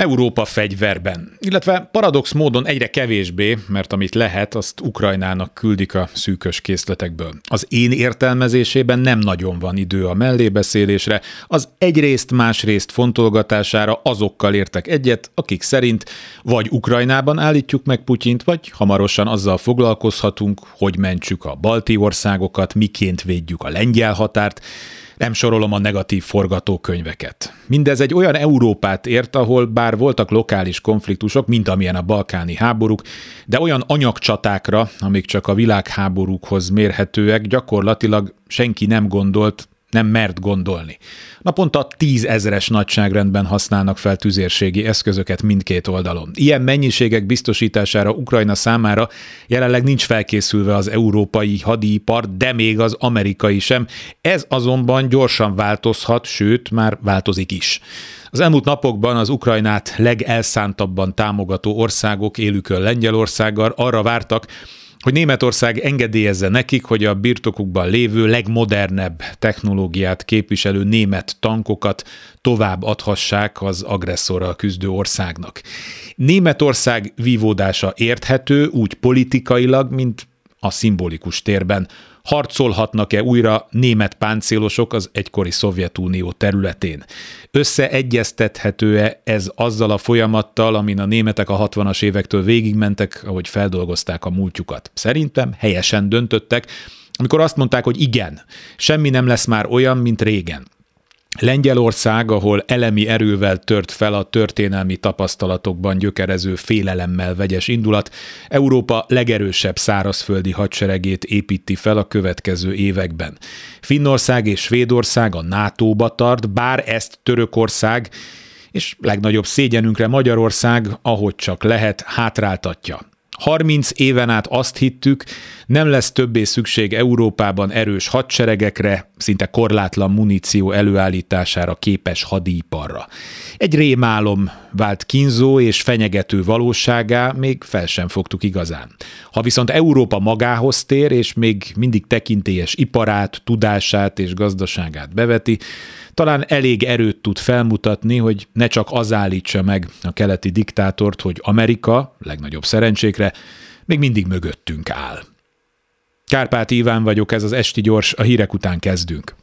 Európa fegyverben, illetve paradox módon egyre kevésbé, mert amit lehet, azt Ukrajnának küldik a szűkös készletekből. Az én értelmezésében nem nagyon van idő a mellébeszélésre, az egyrészt másrészt fontolgatására azokkal értek egyet, akik szerint vagy Ukrajnában állítjuk meg Putyint, vagy hamarosan azzal foglalkozhatunk, hogy mentsük a balti országokat, miként védjük a lengyel határt, nem sorolom a negatív forgatókönyveket. Mindez egy olyan Európát ért, ahol bár voltak lokális konfliktusok, mint amilyen a balkáni háborúk, de olyan anyagcsatákra, amik csak a világháborúkhoz mérhetőek, gyakorlatilag senki nem gondolt, nem mert gondolni. Naponta tízezeres nagyságrendben használnak fel tüzérségi eszközöket mindkét oldalon. Ilyen mennyiségek biztosítására Ukrajna számára jelenleg nincs felkészülve az európai hadipar, de még az amerikai sem. Ez azonban gyorsan változhat, sőt, már változik is. Az elmúlt napokban az Ukrajnát legelszántabban támogató országok élükön Lengyelországgal arra vártak, hogy Németország engedélyezze nekik, hogy a birtokukban lévő legmodernebb technológiát képviselő német tankokat tovább adhassák az agresszorral küzdő országnak. Németország vívódása érthető úgy politikailag, mint a szimbolikus térben harcolhatnak-e újra német páncélosok az egykori Szovjetunió területén. Összeegyeztethető-e ez azzal a folyamattal, amin a németek a 60-as évektől végigmentek, ahogy feldolgozták a múltjukat? Szerintem helyesen döntöttek, amikor azt mondták, hogy igen, semmi nem lesz már olyan, mint régen. Lengyelország, ahol elemi erővel tört fel a történelmi tapasztalatokban gyökerező félelemmel vegyes indulat, Európa legerősebb szárazföldi hadseregét építi fel a következő években. Finnország és Svédország a NATO-ba tart, bár ezt Törökország és legnagyobb szégyenünkre Magyarország, ahogy csak lehet, hátráltatja. 30 éven át azt hittük, nem lesz többé szükség Európában erős hadseregekre, szinte korlátlan muníció előállítására képes hadiparra. Egy rémálom vált kínzó és fenyegető valóságá, még fel sem fogtuk igazán. Ha viszont Európa magához tér, és még mindig tekintélyes iparát, tudását és gazdaságát beveti, talán elég erőt tud felmutatni, hogy ne csak az állítsa meg a keleti diktátort, hogy Amerika, legnagyobb szerencsékre, még mindig mögöttünk áll. Kárpát Iván vagyok, ez az Esti Gyors, a hírek után kezdünk.